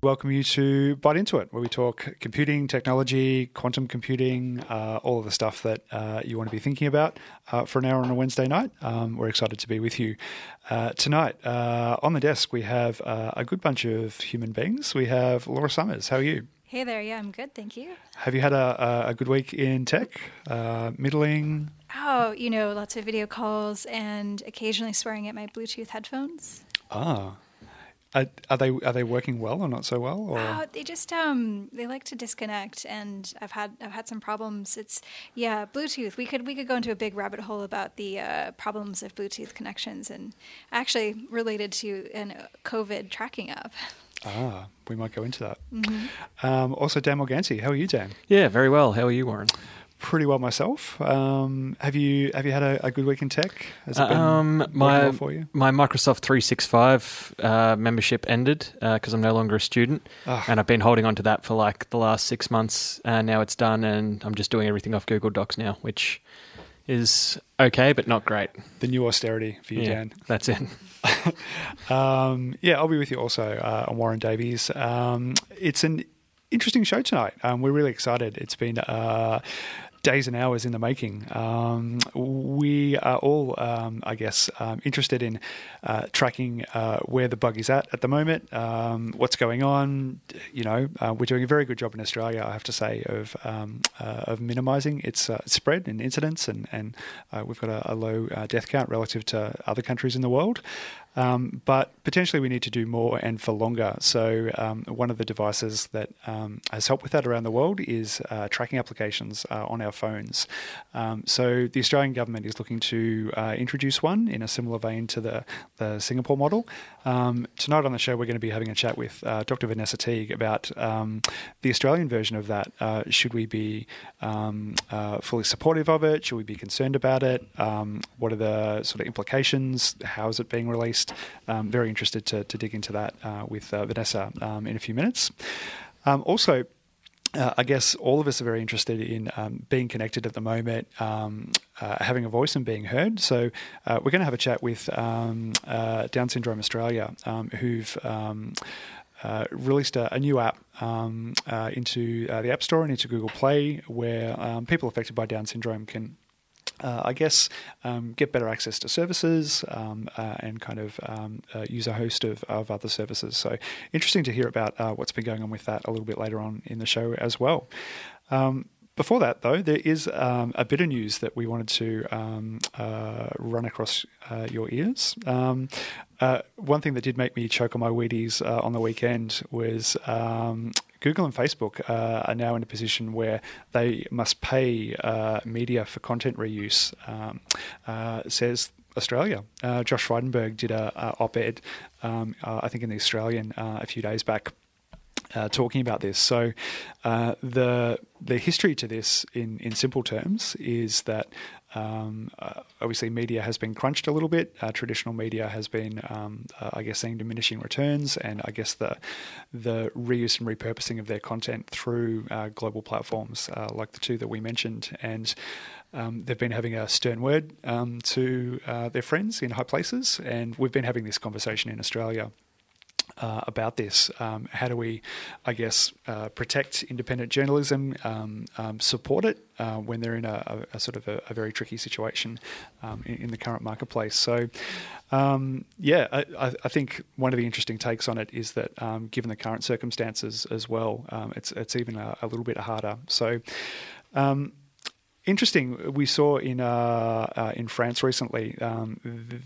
Welcome you to Bite Into It, where we talk computing, technology, quantum computing, uh, all of the stuff that uh, you want to be thinking about uh, for an hour on a Wednesday night. Um, we're excited to be with you uh, tonight. Uh, on the desk, we have uh, a good bunch of human beings. We have Laura Summers. How are you? Hey there, yeah, I'm good, thank you. Have you had a, a good week in tech? middling? Oh, you know, lots of video calls and occasionally swearing at my Bluetooth headphones. Ah, are, are, they are they working well or not so well? Or? Oh, they just um they like to disconnect, and I've had I've had some problems. It's yeah, Bluetooth. We could we could go into a big rabbit hole about the uh, problems of Bluetooth connections, and actually related to a uh, COVID tracking app. Ah, we might go into that. Mm-hmm. Um, also, Dan Morganti, how are you, Dan? Yeah, very well. How are you, Warren? Pretty well myself. Um, have you have you had a, a, good week in tech? Has it been um, my for you? my Microsoft 365 uh, membership ended because uh, I'm no longer a student, oh. and I've been holding on to that for like the last six months. And now it's done, and I'm just doing everything off Google Docs now, which is okay, but not great. The new austerity for you, yeah, Dan. That's it. um, yeah, I'll be with you also uh, on Warren Davies. Um, it's an interesting show tonight. Um, we're really excited. It's been uh, days and hours in the making. Um, we are all, um, I guess, um, interested in uh, tracking uh, where the bug is at at the moment, um, what's going on. You know, uh, we're doing a very good job in Australia, I have to say, of um, uh, of minimising its uh, spread and incidence, and and uh, we've got a, a low death count relative to other countries in the world. Um, but potentially we need to do more and for longer. So um, one of the devices that um, has helped with that around the world is uh, tracking applications uh, on our phones. Um, so the Australian government is looking to uh, introduce one in a similar vein to the, the Singapore model. Um, tonight on the show, we're going to be having a chat with uh, Dr. Vanessa Teague about um, the Australian version of that. Uh, should we be uh, fully supportive of it? Should we be concerned about it? what are the sort of implications? How is it being released? Um, very interested to, to, dig into that uh, with uh, Vanessa um, in a few minutes. Um, also, uh, I guess all of us are very interested in um, being connected at the moment, um, uh, having a voice and being heard. So uh, we're going to have a chat with um, uh, Down Syndrome Australia, um, who've um, uh, released a, a, new app um, uh, into the App Store and into Google Play, where people affected by Down syndrome can uh, I guess, um, get better access to services um, uh, and kind of um, uh, use a host of, of other services. So, interesting to hear about uh, what's been going on with that a little bit later on in the show as well. Um, before that, though, there is um, a bit of news that we wanted to um, uh, run across uh, your ears. One thing that did make me choke on my Wheaties on the weekend was Google and Facebook uh, are now in a position where they must pay uh, media for content reuse, um, says Australia. Josh Frydenberg did a, a op-ed, um, I think, in the Australian a few days back uh, talking about this. So, uh, the the history to this, in in simple terms, is that um, uh, obviously media has been crunched a little bit. Uh, traditional media has been, um, uh, I guess, seeing diminishing returns, and I guess the the reuse and repurposing of their content through uh, global platforms like the two that we mentioned, and um, they've been having a stern word um, to their friends in high places, and we've been having this conversation in Australia uh, about this. Um, how do we, I guess, uh, protect independent journalism, um, um, support it uh, when they're in a, a, a sort of a, a, very tricky situation um, in, in, the current marketplace? So, um, yeah, I, I, think one of the interesting takes on it is that um, given the current circumstances as well, it's it's even a, little bit harder. So. Interesting. We saw in uh, uh, in France recently, um,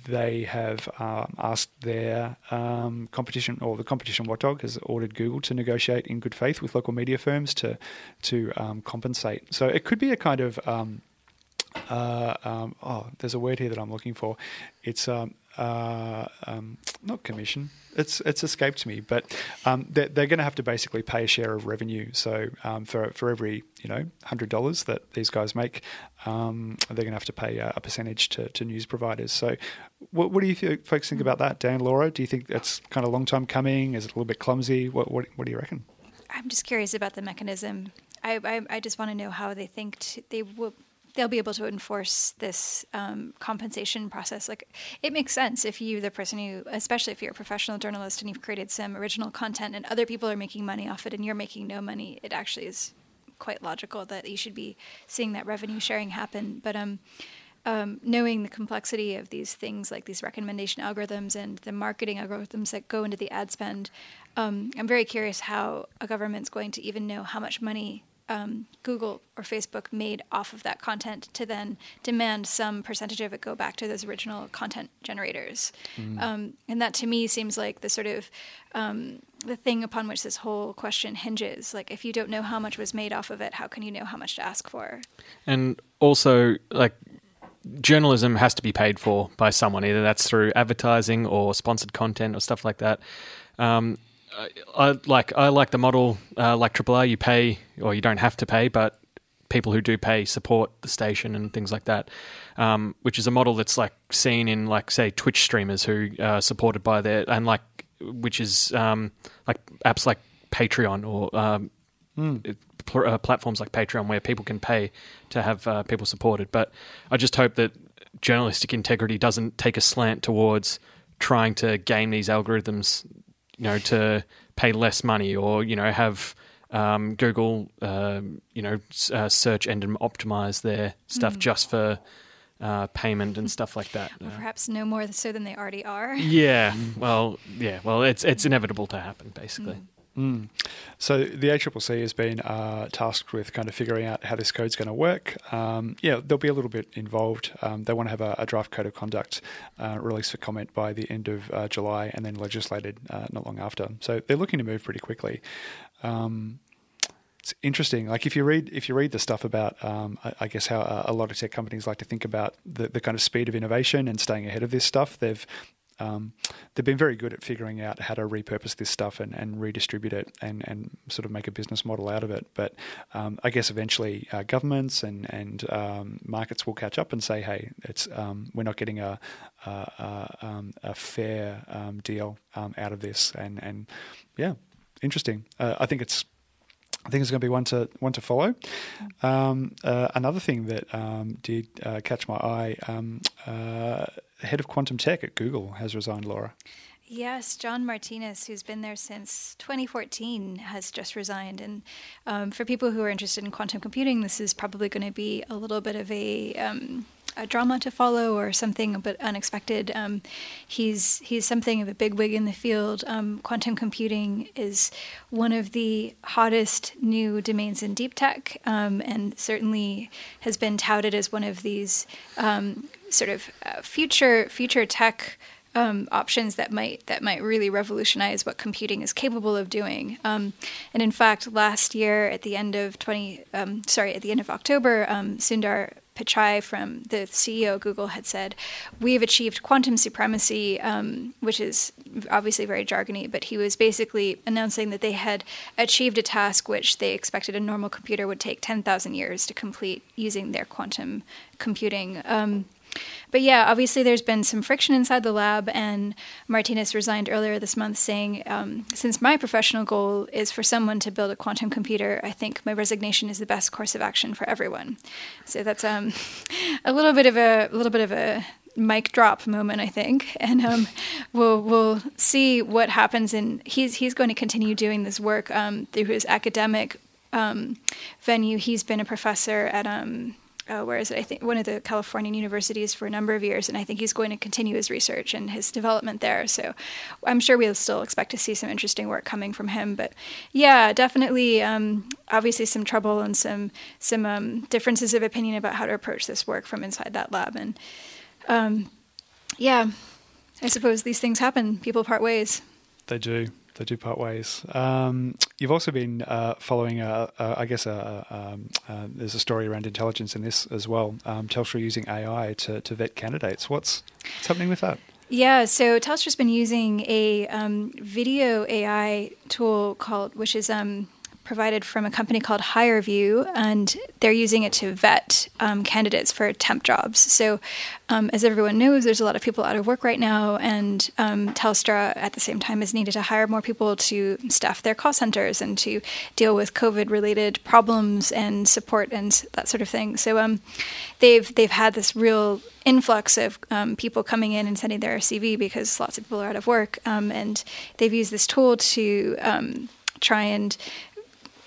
they have um, asked their um, competition or the competition watchdog has ordered Google to negotiate in good faith with local media firms to to um, compensate. So it could be a kind of um, uh, um, oh, there's a word here that I'm looking for. It's um, uh, um, not commission. It's it's escaped me, but um, they're, they're going to have to basically pay a share of revenue. So um, for for every you know hundred dollars that these guys make, um, they're going to have to pay a, a, percentage to, to news providers. So what, what do you folks think about that, Dan, Laura? Do you think that's kind of long time coming? Is it a little bit clumsy? What what, what do you reckon? I'm just curious about the mechanism. I I, I just want to know how they think t- they will they'll be able to enforce this um, compensation process. Like it makes sense if you, the person who, especially if you're a professional journalist and you've created some original content and other people are making money off it and you're making no money, it actually is quite logical that you should be seeing that revenue sharing happen. But um, um, knowing the complexity of these things like these recommendation algorithms and the marketing algorithms that go into the ad spend, um, I'm very curious how a government's going to even know how much money um, Google or Facebook made off of that content to then demand some percentage of it go back to those original content generators. Mm. Um, and that to me seems like the sort of um, the thing upon which this whole question hinges. Like, if you don't know how much was made off of it, how can you know how much to ask for? And also, like, journalism has to be paid for by someone. Either that's through advertising or sponsored content or stuff like that. Um, I like I like the model uh, like Triple R. You pay or you don't have to pay, but people who do pay support the station and things like that. Um, which is a model that's like seen in like say Twitch streamers who are supported by their and like which is um, like apps like Patreon or um, mm. pl- uh, platforms like Patreon where people can pay to have uh, people supported. But I just hope that journalistic integrity doesn't take a slant towards trying to game these algorithms you know, to pay less money or, you know, have um, Google, um, you know, uh, search engine optimize their stuff mm. just for uh, payment and stuff like that. Perhaps no more so than they already are. Yeah. Well, yeah. Well, it's it's inevitable to happen, basically. Mm. Mm. So the ACCC has been uh, tasked with kind of figuring out how this code's going to work. Um, yeah, they'll be a little bit involved. Um, they want to have a, a, draft code of conduct uh, released for comment by the end of uh, July and then legislated uh, not long after. So they're looking to move pretty quickly. Um, it's interesting. Like if you read if you read the stuff about, um, I, I, guess how a lot of tech companies like to think about the, the kind of speed of innovation and staying ahead of this stuff. They've um, they've been very good at figuring out how to repurpose this stuff and, and redistribute it and, and sort of make a business model out of it. But um, I guess eventually uh, governments and and um, markets will catch up and say, hey, it's um, we're not getting a a, a, um, a fair um, deal out of this. And and yeah, interesting. Uh, I think it's I think it's going to be one to one to follow. Um, uh, another thing that um, did uh, catch my eye: um, uh, head of quantum tech at Google has resigned. Laura. Yes, John Martinis, who's been there since 2014, has just resigned. And um, for people who are interested in quantum computing, this is probably going to be a little bit of a um, a drama to follow or something a bit unexpected. Um, he's he's something of a big wig in the field. Um, quantum computing is one of the hottest new domains in deep tech, um, and certainly has been touted as one of these um, sort of uh, future future tech. Um, options that might that might really revolutionize what computing is capable of doing. Um, and in fact, last year at the end of twenty, um, sorry, at the end of October, um, Sundar Pichai from the CEO of Google had said, "We've achieved quantum supremacy," um, which is obviously very jargony. But he was basically announcing that they had achieved a task which they expected a normal computer would take ten thousand years to complete using their quantum computing. Um, but yeah, obviously there's been some friction inside the lab, and Martinis resigned earlier this month saying, um, since my professional goal is for someone to build a quantum computer, I think my resignation is the best course of action for everyone. So that's um, a little bit of a, a little bit of a mic drop moment, I think, and um, we'll we'll see what happens. And he's he's going to continue doing this work um, through his academic um, venue. He's been a professor at um, uh, where is it? I think one of the Californian universities for a number of years, and I think he's going to continue his research and his development there. So I'm sure we'll still expect to see some interesting work coming from him. But yeah, definitely, um, obviously some trouble and some some um, differences of opinion about how to approach this work from inside that lab. And um, yeah, I suppose these things happen. People part ways. They do. they do part ways. Um, you've also been uh, following, a, a, I guess, a, um, uh, there's a story around intelligence in this as well. Um, Telstra using AI to, to vet candidates. What's, what's happening with that? Yeah, so Telstra's been using a um, video AI tool called, which is um, provided from a company called HireVue, and they're using it to vet um, candidates for temp jobs. So, um, as everyone knows, there's a lot of people out of work right now, and um, Telstra at the same time has needed to hire more people to staff their call centers and to deal with COVID-related problems and support and that sort of thing. So, um, they've they've had this real influx of um, people coming in and sending their CV because lots of people are out of work, um, and they've used this tool to try and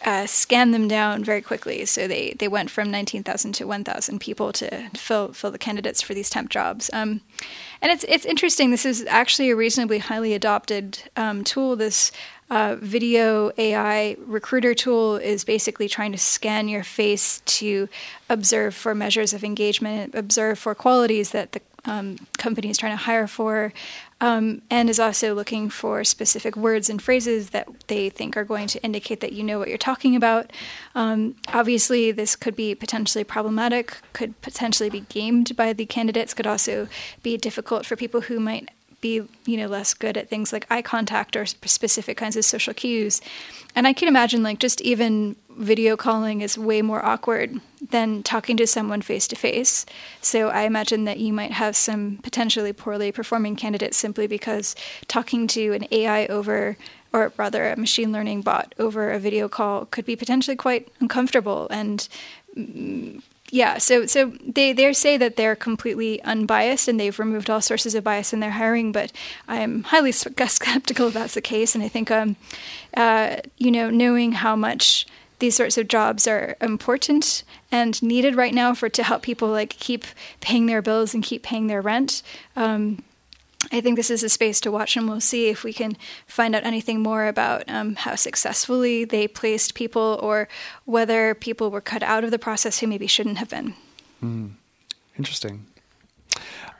uh, scan them down very quickly. So they, they went from 19,000 to 1,000 people to fill fill the candidates for these temp jobs. Um, and it's it's interesting. This is actually a reasonably highly adopted um, tool. This uh, video AI recruiter tool is basically trying to scan your face to observe for measures of engagement, observe for qualities that the um, company is trying to hire for, um, and is also looking for specific words and phrases that they think are going to indicate that you know what you're talking about. Um, obviously, this could be potentially problematic, could potentially be gamed by the candidates, could also be difficult for people who might be you know less good at things like eye contact or specific kinds of social cues and i can imagine like just even video calling is way more awkward than talking to someone face to face. So I imagine that you might have some potentially poorly performing candidates simply because talking to an AI over, or rather a machine learning bot over a video call could be potentially quite uncomfortable and mm, yeah, so so they they say that they're completely unbiased and they've removed all sources of bias in their hiring, but I'm highly skeptical if that's the case. And I think, um, uh, you know, knowing how much these sorts of jobs are important and needed right now for to help people like keep paying their bills and keep paying their rent. Um, I think this is a space to watch, and we'll see if we can find out anything more about um, how successfully they placed people or whether people were cut out of the process who maybe shouldn't have been. Mm. Interesting.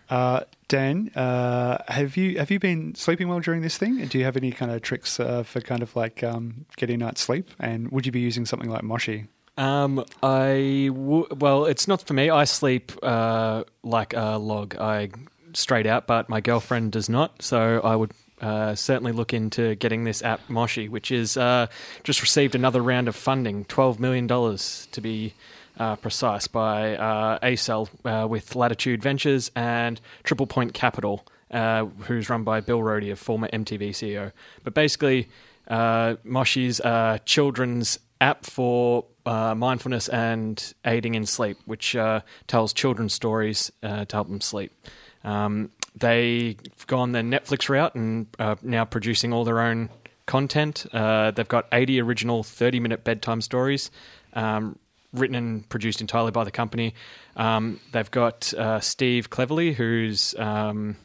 Uh, Dan, uh, have you have you been sleeping well during this thing? Do you have any kind of tricks uh, for kind of like um, getting night's sleep? And would you be using something like Moshi? Um, I w- well, it's not for me. I sleep uh, like a log. I straight out, but my girlfriend does not. So I would uh, certainly look into getting this app Moshi, which is uh, just received another round of funding, twelve million dollars to be uh, precise, by uh, Accel uh, with Latitude Ventures and Triple Point Capital, uh, who's run by Bill Roedy, a former MTV CEO. But basically, uh, Moshi's a children's app for mindfulness and aiding in sleep, which tells children stories to help them sleep. Um, they've gone the Netflix route and are now producing all their own content. Uh, they've got 80 original 30 minute bedtime stories um, written and produced entirely by the company. Um, they've got uh, Steve Cleverly, who's um,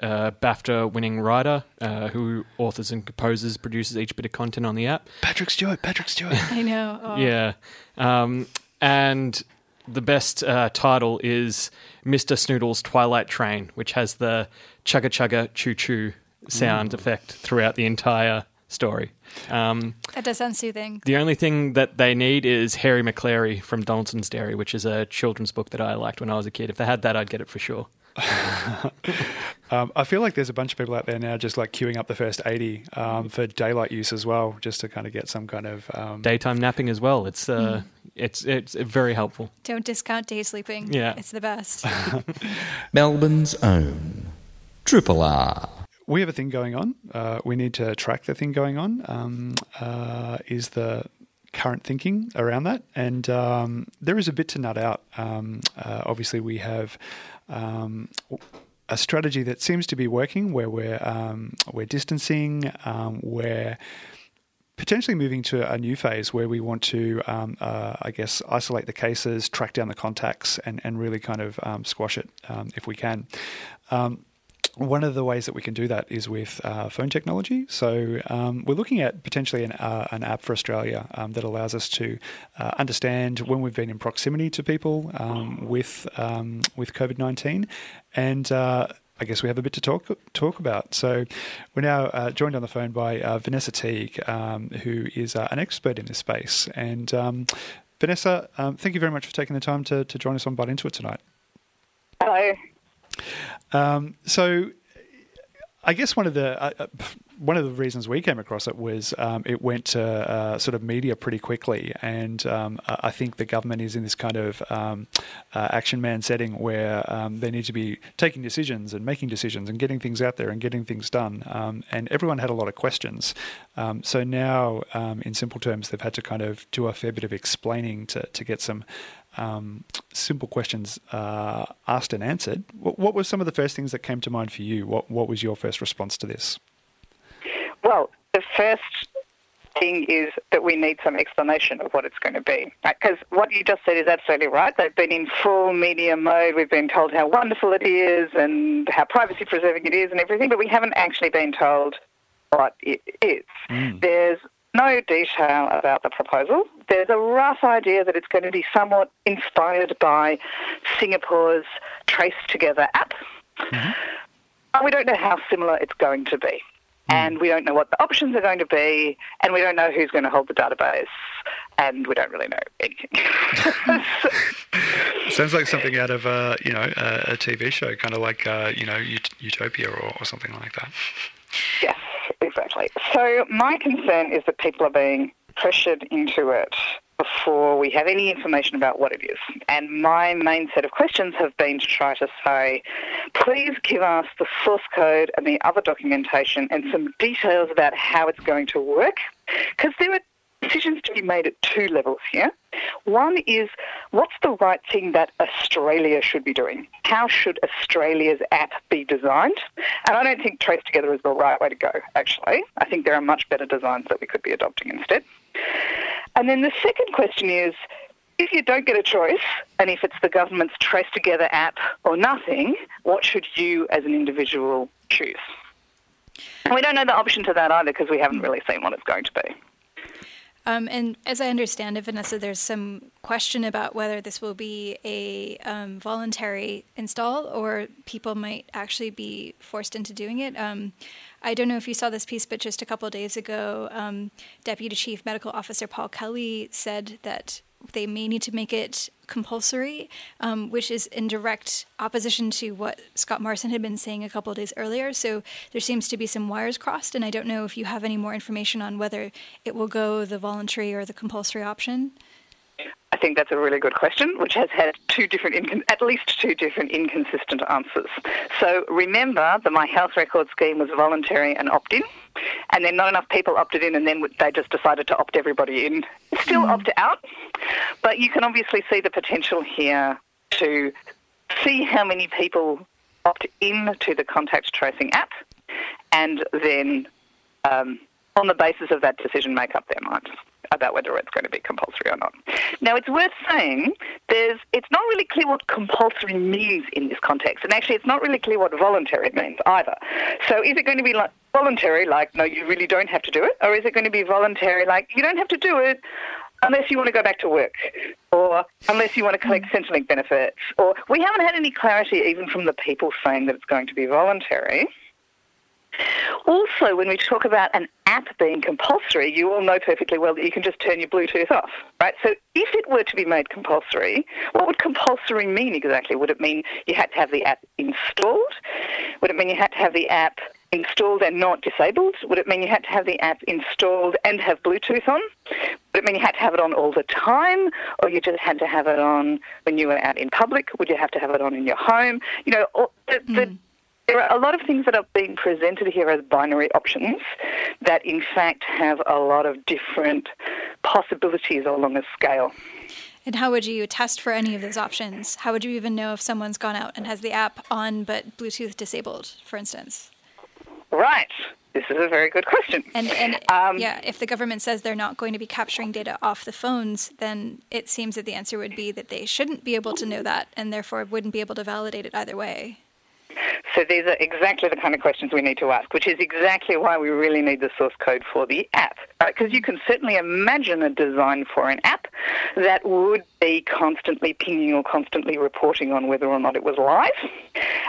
a BAFTA winning writer uh, who authors and composes, produces each bit of content on the app. Patrick Stewart, Patrick Stewart. I know. Oh. Yeah. Um, and the best uh, title is Mr. Snoodle's Twilight Train, which has the chugga chugga choo choo sound effect throughout the entire story. Um, that does sound soothing. The only thing that they need is Hairy Maclary from Donaldson's Dairy, which is a children's book that I liked when I was a kid. If they had that, I'd get it for sure. um, I feel like there's a bunch of people out there now just like queuing up the first 80 um, for daylight use as well, just to kind of get some kind of um, daytime napping as well. It's uh, mm. it's it's very helpful. Don't discount day sleeping. Yeah, it's the best. Melbourne's own Triple R. We have a thing going on. Uh, we need to track the thing going on. Um, uh, is the current thinking around that, and um, there is a bit to nut out. Um, uh, obviously, we have um, a strategy that seems to be working, where we're um, we're distancing, um, we're potentially moving to a new phase where we want to, um, uh, I guess, isolate the cases, track down the contacts, and and really kind of um, squash it um, if we can. One of the ways that we can do that is with uh, phone technology. So um, we're looking at potentially an, uh, an app for Australia um, that allows us to uh, understand when we've been in proximity to people um, with um, with COVID nineteen, and uh, I guess we have a bit to talk talk about. So we're now uh, joined on the phone by uh, Vanessa Teague, um, who is uh, an expert in this space. And um, Vanessa, um, thank you very much for taking the time to, to join us on Bite Into It tonight. Hello. Um, so I guess one of the uh, uh one of the reasons we came across it was um, it went to uh, sort of media pretty quickly, and um, I think the government is in this kind of um, uh, action man setting where um, they need to be taking decisions and making decisions and getting things out there and getting things done. Um, and everyone had a lot of questions. Um, so now, in simple terms, they've had to kind of do a fair bit of explaining to to get some um, simple questions uh, asked and answered. What, what, were some of the first things that came to mind for you? What, what was your first response to this? Well, the first thing is that we need some explanation of what it's going to be. Because what you just said is absolutely right. They've been in full media mode. We've been told how wonderful it is and how privacy preserving it is and everything, but we haven't actually been told what it is. Mm. There's no detail about the proposal. There's a rough idea that it's going to be somewhat inspired by Singapore's Trace Together app. Mm-hmm. We don't know how similar it's going to be. Hmm. and we don't know what the options are going to be, and we don't know who's going to hold the database, and we don't really know anything. Sounds like something out of uh, you know a, a, TV show, kind of like uh, you know Ut- Utopia or, or something like that. Yes, exactly. So my concern is that people are being pressured into it before we have any information about what it is. And my main set of questions have been to try to say, please give us the source code and the other documentation and some details about how it's going to work. Because there are decisions to be made at two levels here. One is what's the right thing that Australia should be doing? How should Australia's app be designed? And I don't think Trace Together is the right way to go, actually. I think there are much better designs that we could be adopting instead. And then the second question is if you don't get a choice, and if it's the government's Trace Together app or nothing, what should you as an individual choose? And we don't know the option to that either because we haven't really seen what it's going to be. Um, and as I understand it, Vanessa, there's some question about whether this will be a um, voluntary install or people might actually be forced into doing it. Um, I don't know if you saw this piece, but just a couple days ago, um, Deputy Chief Medical Officer Paul Kelly said that they may need to make it compulsory, um, which is in direct opposition to what Scott Morrison had been saying a couple of days earlier. So there seems to be some wires crossed, and I don't know if you have any more information on whether it will go the voluntary or the compulsory option. I think that's a really good question, which has had two different, incon- at least two different inconsistent answers. So remember that my health record scheme was voluntary and opt-in, and then not enough people opted in, and then they just decided to opt everybody in. Still mm. opt out, but you can obviously see the potential here to see how many people opt in to the contact tracing app, and then um, on the basis of that decision, make up their minds about whether it's going to be compulsory or not. Now, it's worth saying there's it's not really clear what compulsory means in this context, and actually, it's not really clear what voluntary means either. So, is it going to be like voluntary, like no, you really don't have to do it, or is it going to be voluntary, like you don't have to do it? Unless you want to go back to work, or unless you want to collect Centrelink benefits, or we haven't had any clarity even from the people saying that it's going to be voluntary. Also, when we talk about an app being compulsory, you all know perfectly well that you can just turn your Bluetooth off, right? So if it were to be made compulsory, what would compulsory mean exactly? Would it mean you had to have the app installed? Would it mean you had to have the app installed and not disabled? Would it mean you had to have the app installed and have Bluetooth on? Would it mean you had to have it on all the time, or you just had to have it on when you were out in public? Would you have to have it on in your home? You know, the, mm. There are a lot of things that are being presented here as binary options that, in fact, have a lot of different possibilities along a scale. And how would you test for any of those options? How would you even know if someone's gone out and has the app on but Bluetooth disabled, for instance? Right. This is a very good question. And, and um, yeah, if the government says they're not going to be capturing data off the phones, then it seems that the answer would be that they shouldn't be able to know that and therefore wouldn't be able to validate it either way. So these are exactly the kind of questions we need to ask, which is exactly why we really need the source code for the app. Because you can certainly imagine a design for an app that would be constantly pinging or constantly reporting on whether or not it was live.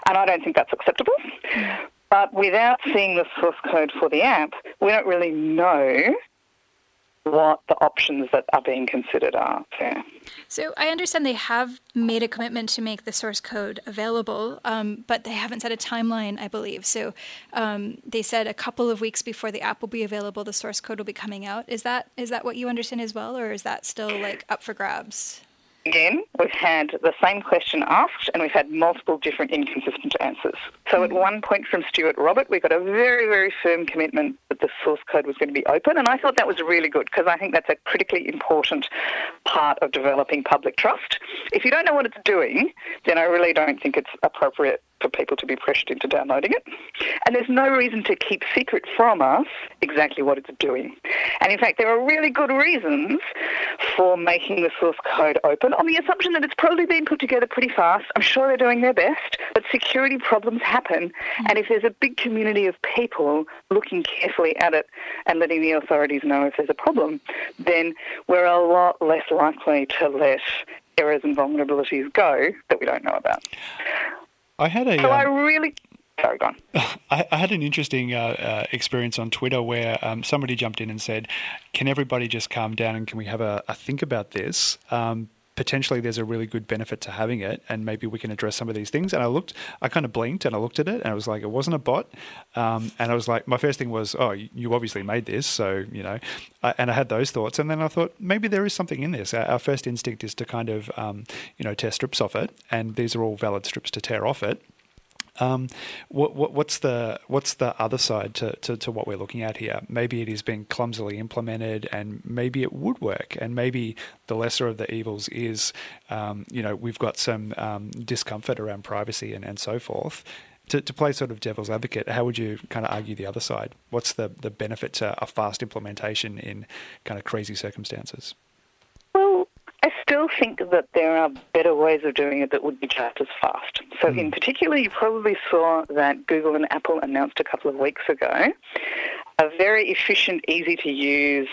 And I don't think that's acceptable. Mm. But without seeing the source code for the app, we don't really know what the options that are being considered are there. So I understand they have made a commitment to make the source code available, um, but they haven't set a timeline, I believe. So um, they said a couple of weeks before the app will be available, the source code will be coming out. Is that is that what you understand as well, or is that still like up for grabs? Again, we've had the same question asked and we've had multiple different inconsistent answers. So at hmm. one point from Stuart Robert, we got a very, very firm commitment that the source code was going to be open, and I thought that was really good because I think that's a critically important part of developing public trust. If you don't know what it's doing, then I really don't think it's appropriate for people to be pressured into downloading it. And there's no reason to keep secret from us exactly what it's doing. And in fact, there are really good reasons for making the source code open on the assumption that it's probably been put together pretty fast. I'm sure they're doing their best, but security problems happen. Mm. And if there's a big community of people looking carefully at it and letting the authorities know if there's a problem, then we're a lot less likely to let errors and vulnerabilities go that we don't know about. I had a. So um, I really. Sorry, go on. I, I had an interesting uh, uh, experience on Twitter where um, somebody jumped in and said, "Can everybody just calm down and can we have a, a think about this?" Um, potentially there's a really good benefit to having it and maybe we can address some of these things. And i looked i kind of blinked and i looked at it and i was like it wasn't a bot. Um, and i was like my first thing was oh you obviously made this so you know. And i had those thoughts and then i thought maybe there is something in this. Our, our first instinct is to kind of um, you know tear strips off it and these are all valid strips to tear off it um, what, what, what's the what's the other side to, to, to, what we're looking at here? Maybe it is being clumsily implemented, and maybe it would work, and maybe the lesser of the evils is, um, you know, we've got some um, discomfort around privacy and, and so forth. To, to play sort of devil's advocate, how would you kind of argue the other side? What's the, the benefit to a fast implementation in kind of crazy circumstances? I still think that there are better ways of doing it that would be just as fast. So, mm. in particular, you probably saw that Google and Apple announced a couple of weeks ago a very efficient, easy to use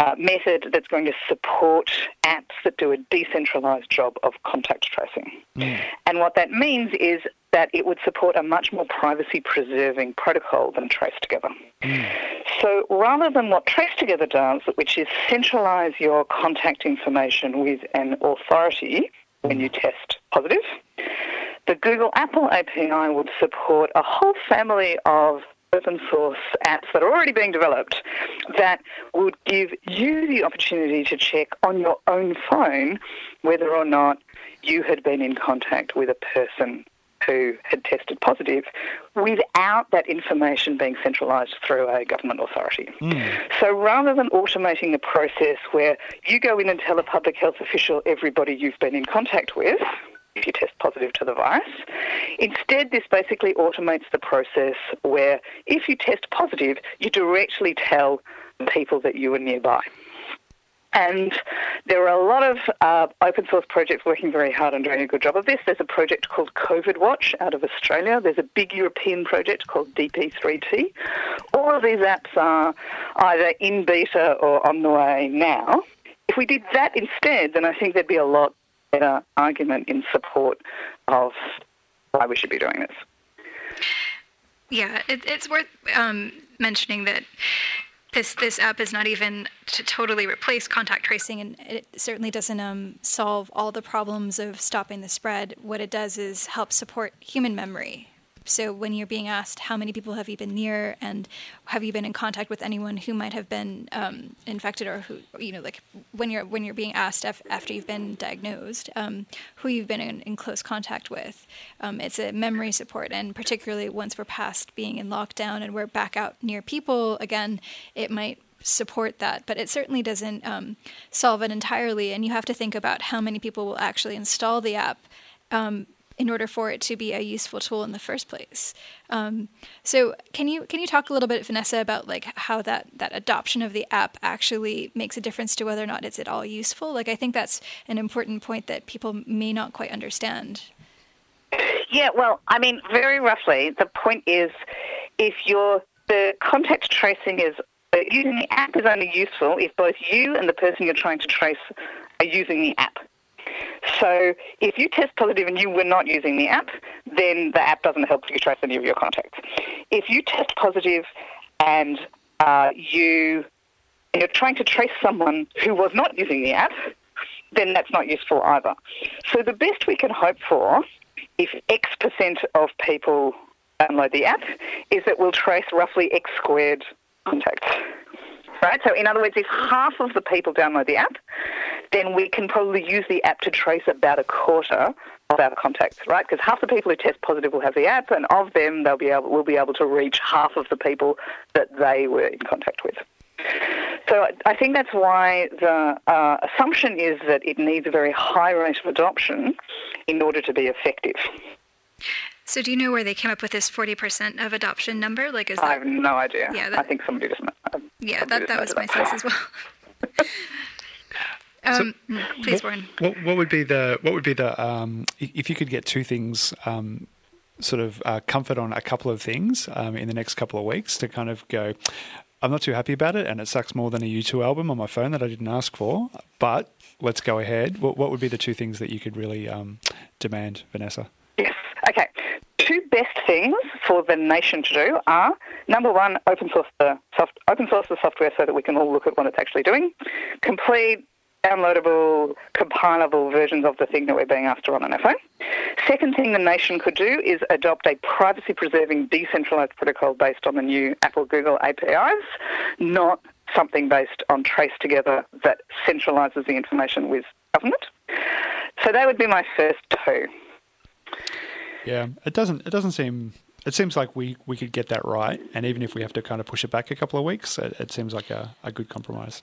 uh, method that's going to support apps that do a decentralized job of contact tracing. Mm. And what that means is that it would support a much more privacy preserving protocol than TraceTogether. Mm. So rather than what TraceTogether does, which is centralize your contact information with an authority when you test positive, the Google Apple API would support a whole family of open source apps that are already being developed that would give you the opportunity to check on your own phone whether or not you had been in contact with a person who had tested positive without that information being centralised through a government authority. Mm. So rather than automating the process where you go in and tell a public health official everybody you've been in contact with, if you test positive to the virus. Instead, this basically automates the process where if you test positive, you directly tell people that you are nearby. And there are a lot of uh, open source projects working very hard on doing a good job of this. There's a project called COVID Watch out of Australia. There's a big European project called DP3T. All of these apps are either in beta or on the way now. If we did that instead, then I think there'd be a lot better argument in support of why we should be doing this. Yeah, it, it's worth um, mentioning that this this app is not even to totally replace contact tracing, and it certainly doesn't um, solve all the problems of stopping the spread. What it does is help support human memory so when you're being asked how many people have you been near? and have you been in contact with anyone who might have been um, infected or who you know like when you're when you're being asked af- after you've been diagnosed um, who you've been in, in close contact with, um, it's a memory support. And particularly once we're past being in lockdown and we're back out near people again, it might support that, but it certainly doesn't um, solve it entirely. And you have to think about how many people will actually install the app um, in order for it to be a useful tool in the first place. Um, so can you can you talk a little bit, Vanessa, about like how that that adoption of the app actually makes a difference to whether or not it's at all useful? Like I think that's an important point that people may not quite understand. Yeah, well, I mean, very roughly, the point is if you're the contact tracing is uh, using the app is only useful if both you and the person you're trying to trace are using the app. So if you test positive and you were not using the app, then the app doesn't help you trace any of your contacts. If you test positive and uh, you you're trying to trace someone who was not using the app, then that's not useful either. So the best we can hope for, if X percent of people download the app, is that we'll trace roughly X squared contacts. Right? So in other words, if half of the people download the app, then we can probably use the app to trace about a quarter of our contacts, right? Because half the people who test positive will have the app, and of them, they'll be able, we'll be able to reach half of the people that they were in contact with. So I think that's why the uh, assumption is that it needs a very high rate of adoption in order to be effective. So do you know where they came up with this 40% of adoption number? Like, is that... I have no idea. Yeah, that... I think somebody just. Uh, yeah, that, that was my sense as well. um, so please, what, Warren. What, what, would be the what would be the um, if you could get two things um, sort of uh, comfort on a couple of things um, in the next couple of weeks to kind of go. I'm not too happy about it, and it sucks more than a U2 album on my phone that I didn't ask for. But let's go ahead. What, what would be the two things that you could really um, demand, Vanessa? Okay. Two best things for the nation to do are number one, open source the soft, open source the software so that we can all look at what it's actually doing. Complete downloadable, compilable versions of the thing that we're being asked to run on our phone. Second thing the nation could do is adopt a privacy preserving decentralized protocol based on the new Apple Google APIs, not something based on trace together that centralizes the information with government. So that would be my first two. Yeah, it doesn't it doesn't seem it seems like we, we could get that right, and even if we have to kind of push it back a couple of weeks, it, it seems like a, a good compromise.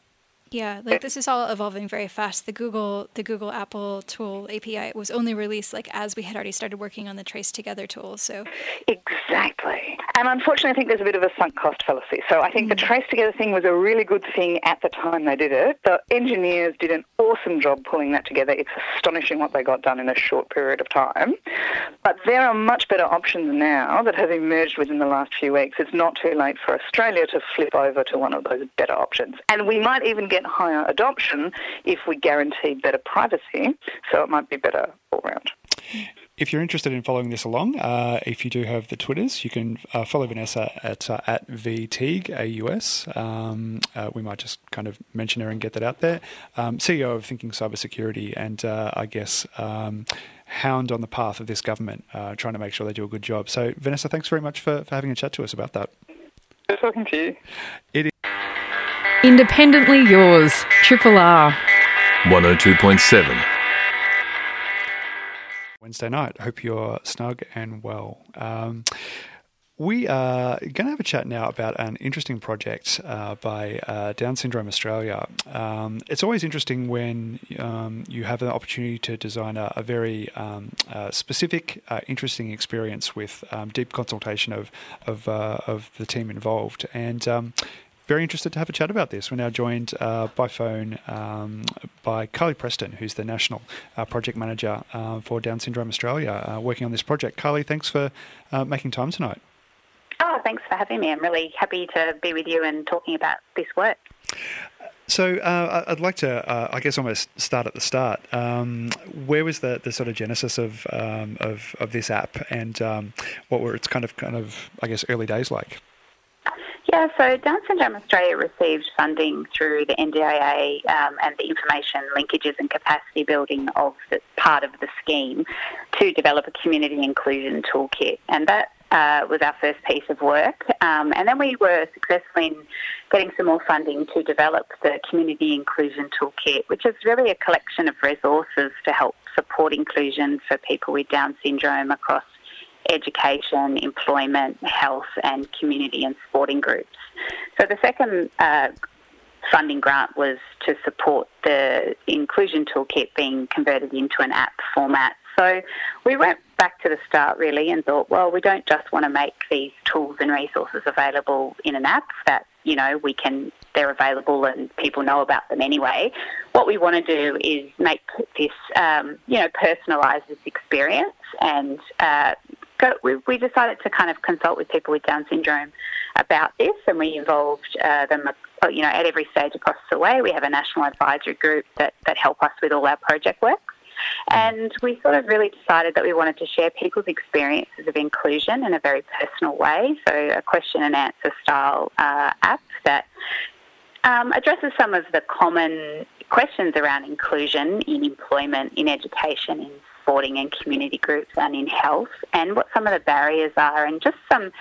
Yeah, like this is all evolving very fast. The Google the Google Apple tool API was only released like as we had already started working on the Trace Together tool. So exactly, and unfortunately, I think there's a bit of a sunk cost fallacy. So I think mm. the Trace Together thing was a really good thing at the time they did it. The engineers did an awesome job pulling that together. It's astonishing what they got done in a short period of time. But there are much better options now that have emerged within the last few weeks. It's not too late for Australia to flip over to one of those better options, and we might even get higher adoption if we guarantee better privacy. So it might be better all round. If you're interested in following this along, uh, if you do have the Twitters, you can uh, follow Vanessa at uh, at VTEAG AUS. Um, uh, we might just kind of mention her and get that out there. Um, CEO of Thinking Cybersecurity, and uh, I guess um, hound on the path of this government, uh, trying to make sure they do a good job. So, Vanessa, thanks very much for, for having a chat to us about that. Good talking to you. It is- Independently yours, Triple R. 102.7. Wednesday night. Hope you're snug and well. Um, we are going to have a chat now about an interesting project uh, by uh, Down Syndrome Australia. Um, it's always interesting when um, you have an opportunity to design a, a very um, uh, specific, uh, interesting experience with um, deep consultation of of, uh, of the team involved. And um, very interested to have a chat about this. We're now joined uh, by phone um, by Carly Preston, who's the National uh, Project Manager uh, for Down Syndrome Australia, uh, working on this project. Carly, thanks for uh, making time tonight. Oh, thanks for having me. I'm really happy to be with you and talking about this work. So uh, I'd like to, uh, I guess, almost start at the start. Um, where was the, the sort of genesis of um, of, of this app, and um, what were its kind of kind of I guess early days like? Yeah, so Down Syndrome Australia received funding through the NDIA um, and the information linkages and capacity building of the part of the scheme to develop a community inclusion toolkit. And that uh, was our first piece of work. Um, and then we were successful in getting some more funding to develop the Community Inclusion Toolkit, which is really a collection of resources to help support inclusion for people with Down syndrome across education, employment, health, and community and sporting groups. So the second uh, funding grant was to support the inclusion toolkit being converted into an app format. So we went back to the start really and thought, well, we don't just want to make these tools and resources available in an app that, you know, we can they're available and people know about them anyway. What we want to do is make this, um, you know, personalise this experience and uh, go, we, we, decided to kind of consult with people with Down syndrome about this, and we involved uh, them, uh, you know, at every stage across the way. We have a national advisory group that, that help us with all our project work. And we sort of really decided that we wanted to share people's experiences of inclusion in a very personal way. So, a question and answer style uh, app that um, addresses some of the common questions around inclusion in employment, in education, in sporting and community groups, and in health, and what some of the barriers are, and just some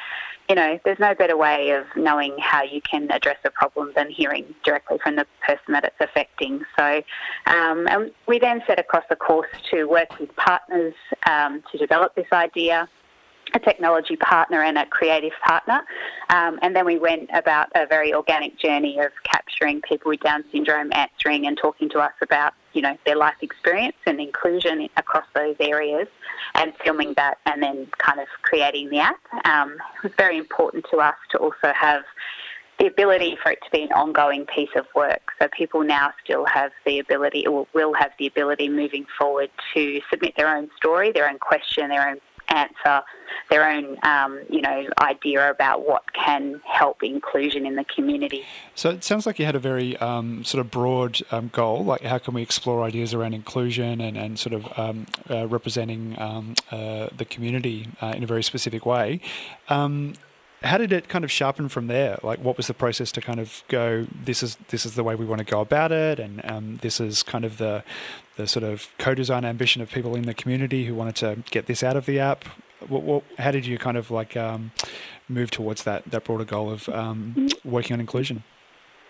you know, there's no better way of knowing how you can address a problem than hearing directly from the person that it's affecting. So, um, and we then set across the course to work with partners um, to develop this idea a technology partner and a creative partner. Um, and then we went about a very organic journey of capturing people with Down syndrome, answering and talking to us about, you know, their life experience and inclusion across those areas and filming that and then kind of creating the app. Um, it was very important to us to also have the ability for it to be an ongoing piece of work. So people now still have the ability, or will have the ability moving forward to submit their own story, their own question, their own answer their own, um, you know, idea about what can help inclusion in the community. So it sounds like you had a very um, sort of broad um, goal, like how can we explore ideas around inclusion and, and sort of um, uh, representing um, uh, the community uh, in a very specific way. How did it kind of sharpen from there? Like, what was the process to kind of go? This is this is the way we want to go about it, and um, this is kind of the the sort of co-design ambition of people in the community who wanted to get this out of the app. What, what, how did you kind of like um, move towards that that broader goal of um, working on inclusion?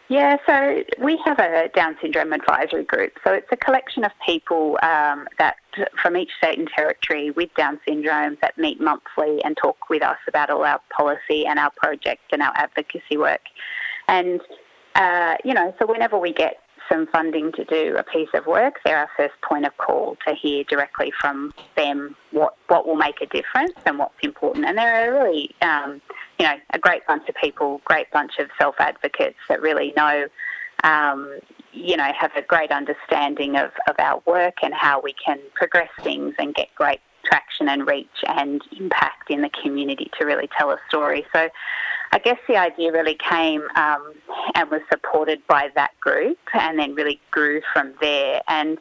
Yeah, so we have a Down syndrome advisory group. So it's a collection of people um, that from each state and territory with Down syndrome that meet monthly and talk with us about all our policy and our project and our advocacy work. And uh, you know, so whenever we get some funding to do a piece of work, they're our first point of call to hear directly from them what, what will make a difference and what's important. And they're a really, um, you know, a great bunch of people, great bunch of self advocates that really know, um, you know, have a great understanding of, of our work and how we can progress things and get great traction and reach and impact in the community to really tell a story. So I guess the idea really came um, and was supported by that group and then really grew from there. And,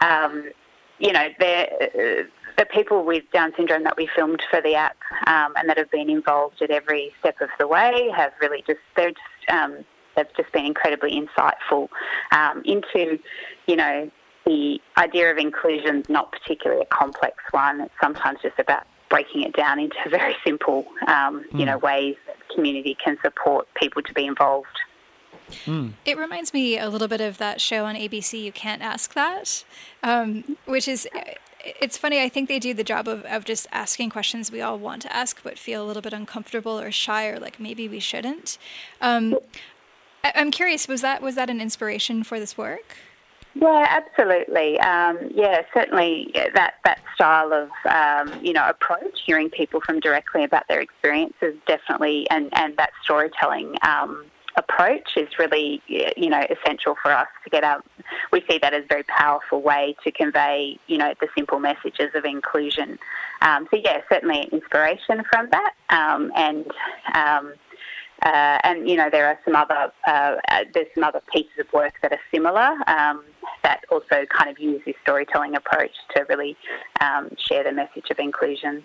um, you know, the, the people with Down syndrome that we filmed for the app um, and that have been involved at every step of the way have really just, they're just, um, they've just been incredibly insightful um, into, you know, the idea of inclusion is not particularly a complex one. It's sometimes just about breaking it down into very simple, um, you know, hmm. ways that community can support people to be involved. Mm. It reminds me a little bit of that show on ABC, You Can't Ask That, um, which is, it's funny, I think they do the job of, of just asking questions we all want to ask but feel a little bit uncomfortable or shy or like maybe we shouldn't. Um, I, I'm curious, was that was that an inspiration for this work? Yeah, absolutely. Um, yeah, certainly that that style of um, you know approach, hearing people from directly about their experiences, definitely, and and that storytelling um, approach is really you know essential for us to get out. We see that as a very powerful way to convey you know the simple messages of inclusion. Um, so yeah, certainly inspiration from that, um, and um, uh, and you know there are some other uh, uh, there's some other pieces of work that are similar um, that also kind of use this storytelling approach to really um, share the message of inclusion.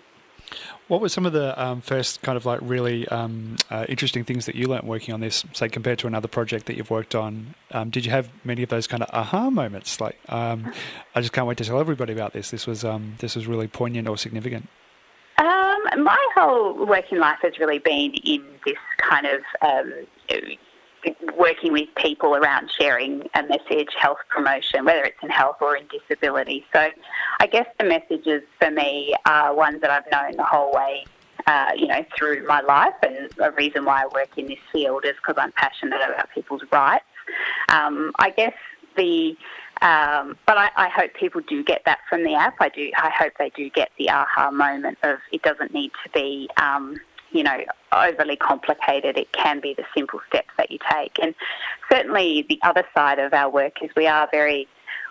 What were some of the um, first kind of like really um, uh, interesting things that you learnt working on this, say compared to another project that you've worked on? Um, did you have many of those kind of aha moments? Like, um, I just can't wait to tell everybody about this. This was this was really poignant or significant. Um, my whole working life has really been in this kind of um, working with people around sharing a message, health promotion, whether it's in health or in disability. So I guess the messages for me are ones that I've known the whole way. Uh, you know, through my life, and a reason why I work in this field is because I'm passionate about people's rights. Um, I guess the um, but I, I, hope people do get that from the app. I do. I hope they do get the aha moment of it doesn't need to be, um, you know, overly complicated. It can be the simple steps that you take. And certainly the other side of our work is we are very,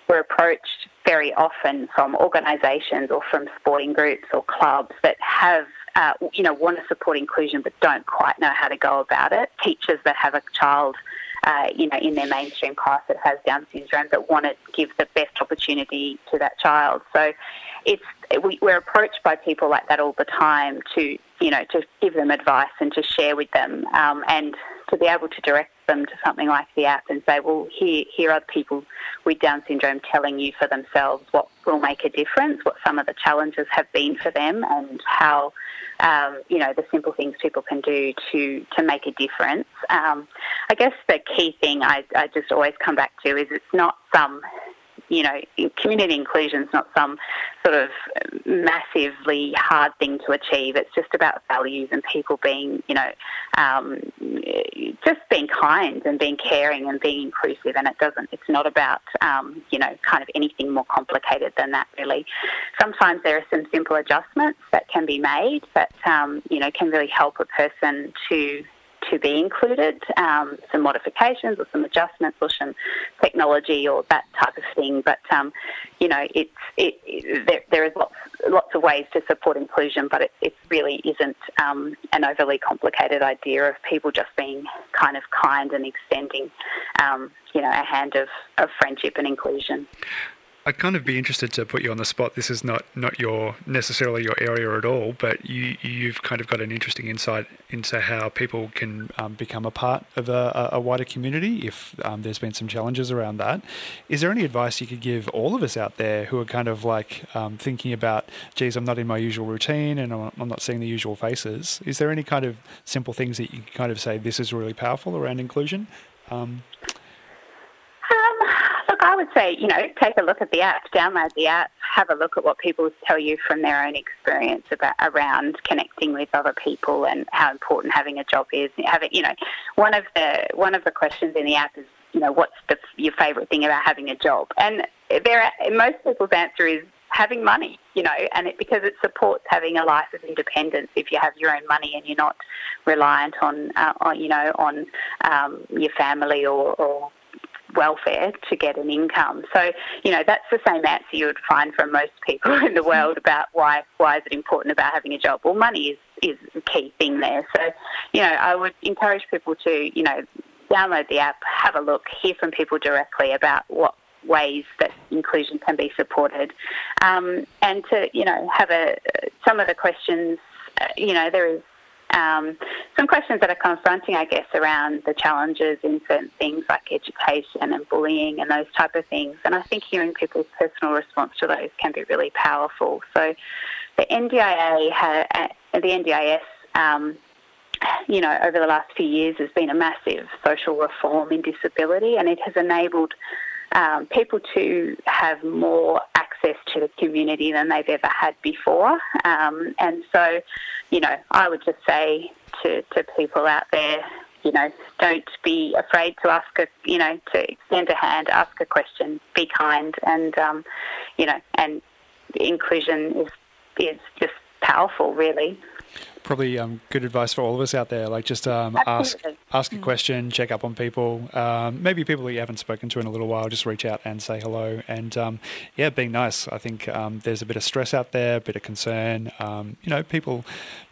we're approached very often from organisations or from sporting groups or clubs that have uh, you know, want to support inclusion but don't quite know how to go about it. Teachers that have a child, uh, you know, in their mainstream class that has Down syndrome that want to give the best opportunity to that child. So it's we, we're approached by people like that all the time to, you know, to give them advice and to share with them um, and to be able to direct them to something like the app and say, well, here, here are people with Down syndrome telling you for themselves what will make a difference, what some of the challenges have been for them, and how, um, you know, the simple things people can do to, to make a difference. Um, I guess the key thing I, I just always come back to is it's not some you know, community inclusion is not some sort of massively hard thing to achieve. It's just about values and people being, you know, um, just being kind and being caring and being inclusive. And it doesn't, it's not about, um, you know, kind of anything more complicated than that, really. Sometimes there are some simple adjustments that can be made that, um, you know, can really help a person to to be included, um, some modifications or some adjustments or some technology or that type of thing. But um, you know, it's it, it, there, there is lots lots of ways to support inclusion, but it, it really isn't um, an overly complicated idea of people just being kind of kind and extending, um, you know, a hand of, of friendship and inclusion. I'd kind of be interested to put you on the spot. This is not, not your necessarily your area at all, but you you've kind of got an interesting insight into how people can um, become a part of a, a wider community if um, there's been some challenges around that. Is there any advice you could give all of us out there who are kind of like um, thinking about, geez, I'm not in my usual routine and I'm not seeing the usual faces? Is there any kind of simple things that you can kind of say this is really powerful around inclusion? Would say, you know, take a look at the app, download the app, have a look at what people tell you from their own experience about around connecting with other people and how important having a job is. Having, you know, one of the one of the questions in the app is, you know, what's the, your favourite thing about having a job? And there, are, most people's answer is having money, you know, and it, because it supports having a life of independence if you have your own money and you're not reliant on, uh, on you know, on um, your family or, or welfare to get an income. So, you know, that's the same answer you would find from most people in the world about why why is it important about having a job. Well, money is is a key thing there. So, you know, I would encourage people to, you know, download the app, have a look, hear from people directly about what ways that inclusion can be supported, um, and to, you know, have a some of the questions. Uh, you know, there is um, some questions that are confronting, I guess, around the challenges in certain things like education and bullying and those type of things. And I think hearing people's personal response to those can be really powerful. So the NDIA, ha- the NDIS, um, you know, over the last few years has been a massive social reform in disability, and it has enabled um, people to have more access to the community than they've ever had before. Um, and so, you know, I would just say to, to people out there, you know, don't be afraid to ask a, you know, to extend a hand, ask a question, be kind, and, um, you know, and inclusion is is just powerful, really probably um, good advice for all of us out there. Like just um, ask ask a mm. question, check up on people. Um, maybe people that you haven't spoken to in a little while, just reach out and say hello. And um, yeah, being nice. I think um, there's a bit of stress out there, a bit of concern. Um, you know, people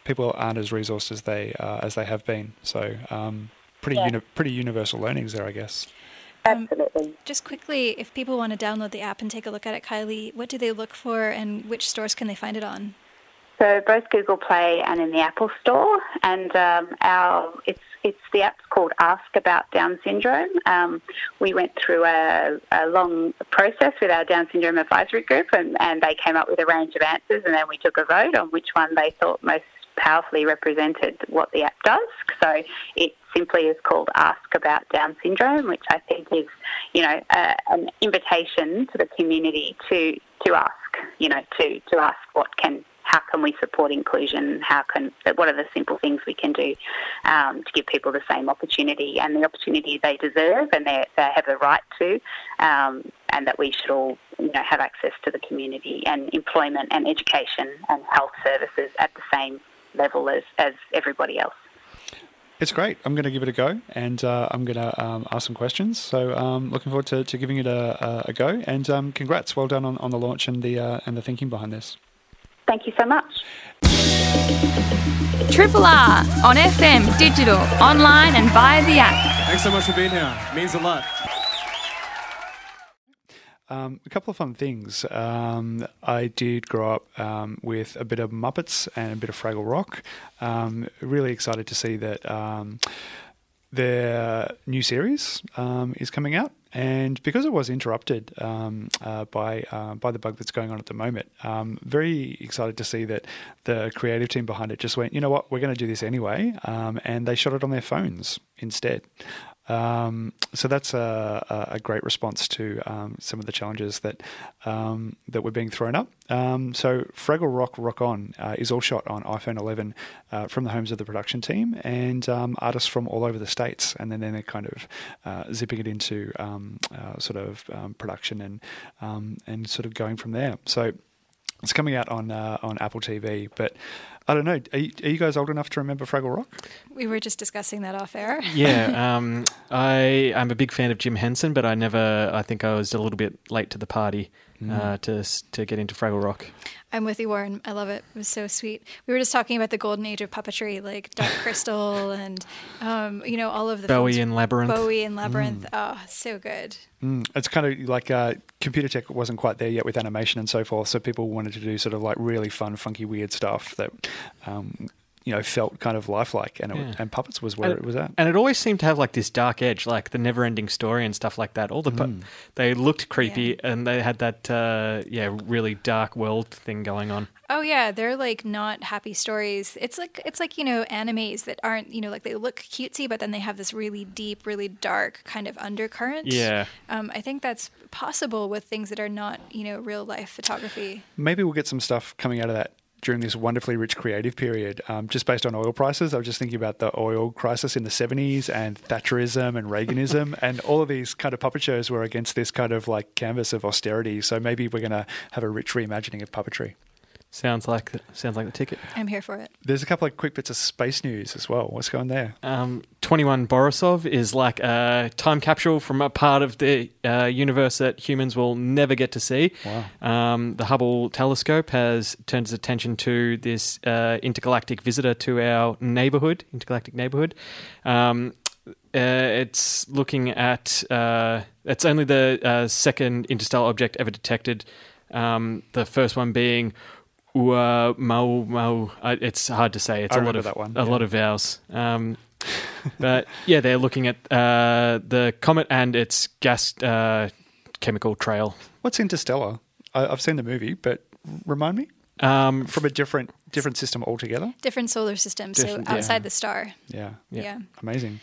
people aren't as resourced as they uh, as they have been. So pretty yeah. uni- pretty universal learnings there, I guess. Absolutely. Just quickly, if people want to download the app and take a look at it, Kylie, what do they look for and which stores can they find it on? So both Google Play and in the Apple Store, and um, our it's it's the app's called Ask About Down Syndrome. Um, we went through a, a, long process with our Down Syndrome Advisory Group, and, and they came up with a range of answers, and then we took a vote on which one they thought most powerfully represented what the app does. So it simply is called Ask About Down Syndrome, which I think is, you know, an invitation to the community to to ask, you know, to to ask what can how can we support inclusion? How can what are the simple things we can do um, to give people the same opportunity and the opportunity they deserve and they, they have the right to, um, and that we should all you know have access to the community and employment and education and health services at the same level as, as everybody else. It's great. I'm going to give it a go, and uh, I'm going to um, ask some questions. So, um, looking forward to, to giving it a, a, a go. And um, congrats, well done on, on the launch and the uh, and the thinking behind this. Thank you so much. Triple R on FM, digital, online, and via the app. Thanks so much for being here. It means a lot. Um, a couple of fun things. Um, I did grow up um, with a bit of Muppets and a bit of Fraggle Rock. Um, really excited to see that um, their new series um, is coming out. And because it was interrupted uh, by uh, by the bug that's going on at the moment, very excited to see that the creative team behind it just went, you know what, we're going to do this anyway, and they shot it on their phones instead. Um, so that's a, a, great response to um, some of the challenges that um, that were being thrown up. Um, so Fraggle Rock Rock On uh, is all shot on iPhone 11 uh, from the homes of the production team and um, artists from all over the states, and then, then they're kind of uh, zipping it into um, uh, sort of production and and sort of going from there. So it's coming out on uh, on Apple TV, but I don't know. Are you, are you, guys old enough to remember Fraggle Rock? We were just discussing that off air. yeah, um, I I'm a big fan of Jim Henson, but I never. I think I was a little bit late to the party mm. uh, to to get into Fraggle Rock. I'm with you, Warren. I love it. It was so sweet. We were just talking about the golden age of puppetry, like Dark Crystal and, um, you know, all of the Bowie and Labyrinth. Bowie and Labyrinth. Mm. Oh, so good. Mm. It's kind of like uh, computer tech wasn't quite there yet with animation and so forth. So people wanted to do sort of like really fun, funky, weird stuff that um, you know felt kind of lifelike, and it, yeah. and puppets was where and, it was at. And it always seemed to have like this dark edge, like the never-ending story and stuff like that. All the pu- mm. they looked creepy, yeah. and they had that uh, yeah really dark world thing going on. Oh yeah, they're like not happy stories. It's like it's like you know animes that aren't you know like they look cutesy, but then they have this really deep, really dark kind of undercurrent. Yeah, um, I think that's possible with things that are not you know real life photography. Maybe we'll get some stuff coming out of that during this wonderfully rich creative period, um, just based on oil prices. I was just thinking about the oil crisis in the 70s and Thatcherism and Reaganism, and all of these kind of puppet shows were against this kind of like canvas of austerity. So maybe we're going to have a rich reimagining of puppetry. Sounds like the, sounds like the ticket. I'm here for it. There's a couple of quick bits of space news as well. What's going there? Um, 21 Borisov is like a time capsule from a part of the uh, universe that humans will never get to see. Wow. Um, the Hubble telescope has turned its attention to this uh, intergalactic visitor to our neighborhood, intergalactic neighborhood. Um, uh, it's looking at uh, it's only the uh, second interstellar object ever detected. Um, the first one being Oumuamua. It's hard to say. It's I a lot of that one. a yeah. lot of vowels. Um, but yeah, they're looking at uh, the comet and its gas uh, chemical trail. What's Interstellar? I, have seen the movie, but remind me. Um, From a different different system altogether. Different solar system, so outside yeah. the star. Yeah. yeah, yeah, amazing.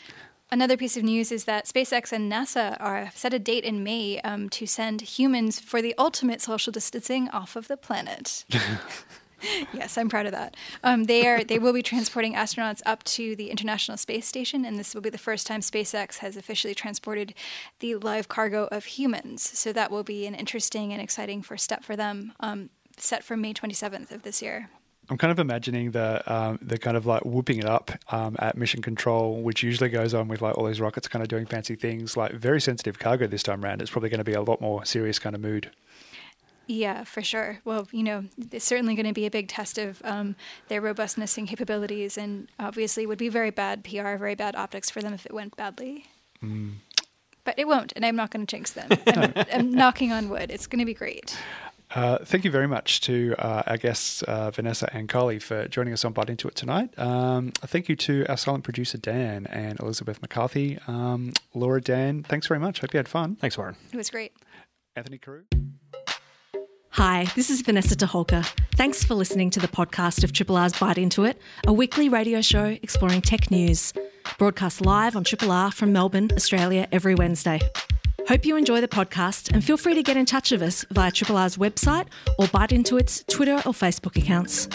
Another piece of news is that SpaceX and NASA are set a date in May um, to send humans for the ultimate social distancing off of the planet. yes, I'm proud of that. Um, they are. They will be transporting astronauts up to the International Space Station, and this will be the first time SpaceX has officially transported the live cargo of humans. So that will be an interesting and exciting first step for them. Um, set for May 27th of this year. I'm kind of imagining the um, the kind of like whooping it up um, at mission control, which usually goes on with like all these rockets kind of doing fancy things. Like very sensitive cargo this time around. It's probably going to be a lot more serious kind of mood. Yeah, for sure. Well, you know, it's certainly going to be a big test of um, their robustness and capabilities, and obviously would be very bad PR, very bad optics for them if it went badly. Mm. But it won't, and I'm not going to jinx them. I'm, I'm knocking on wood. It's going to be great. Uh, thank you very much to uh, our guests, uh, Vanessa and Carly, for joining us on Bite Into It tonight. Um, thank you to our silent producer, Dan, and Elizabeth McCarthy. Um, Laura, Dan, thanks very much. Hope you had fun. Thanks, Warren. It was great. Anthony Carew. Hi, this is Vanessa Toholka. Thanks for listening to the podcast of Triple R's Bite Into It, a weekly radio show exploring tech news. Broadcast live on Triple R from Melbourne, Australia, every Wednesday. Hope you enjoy the podcast and feel free to get in touch with us via Triple R's website or bite into its Twitter or Facebook accounts.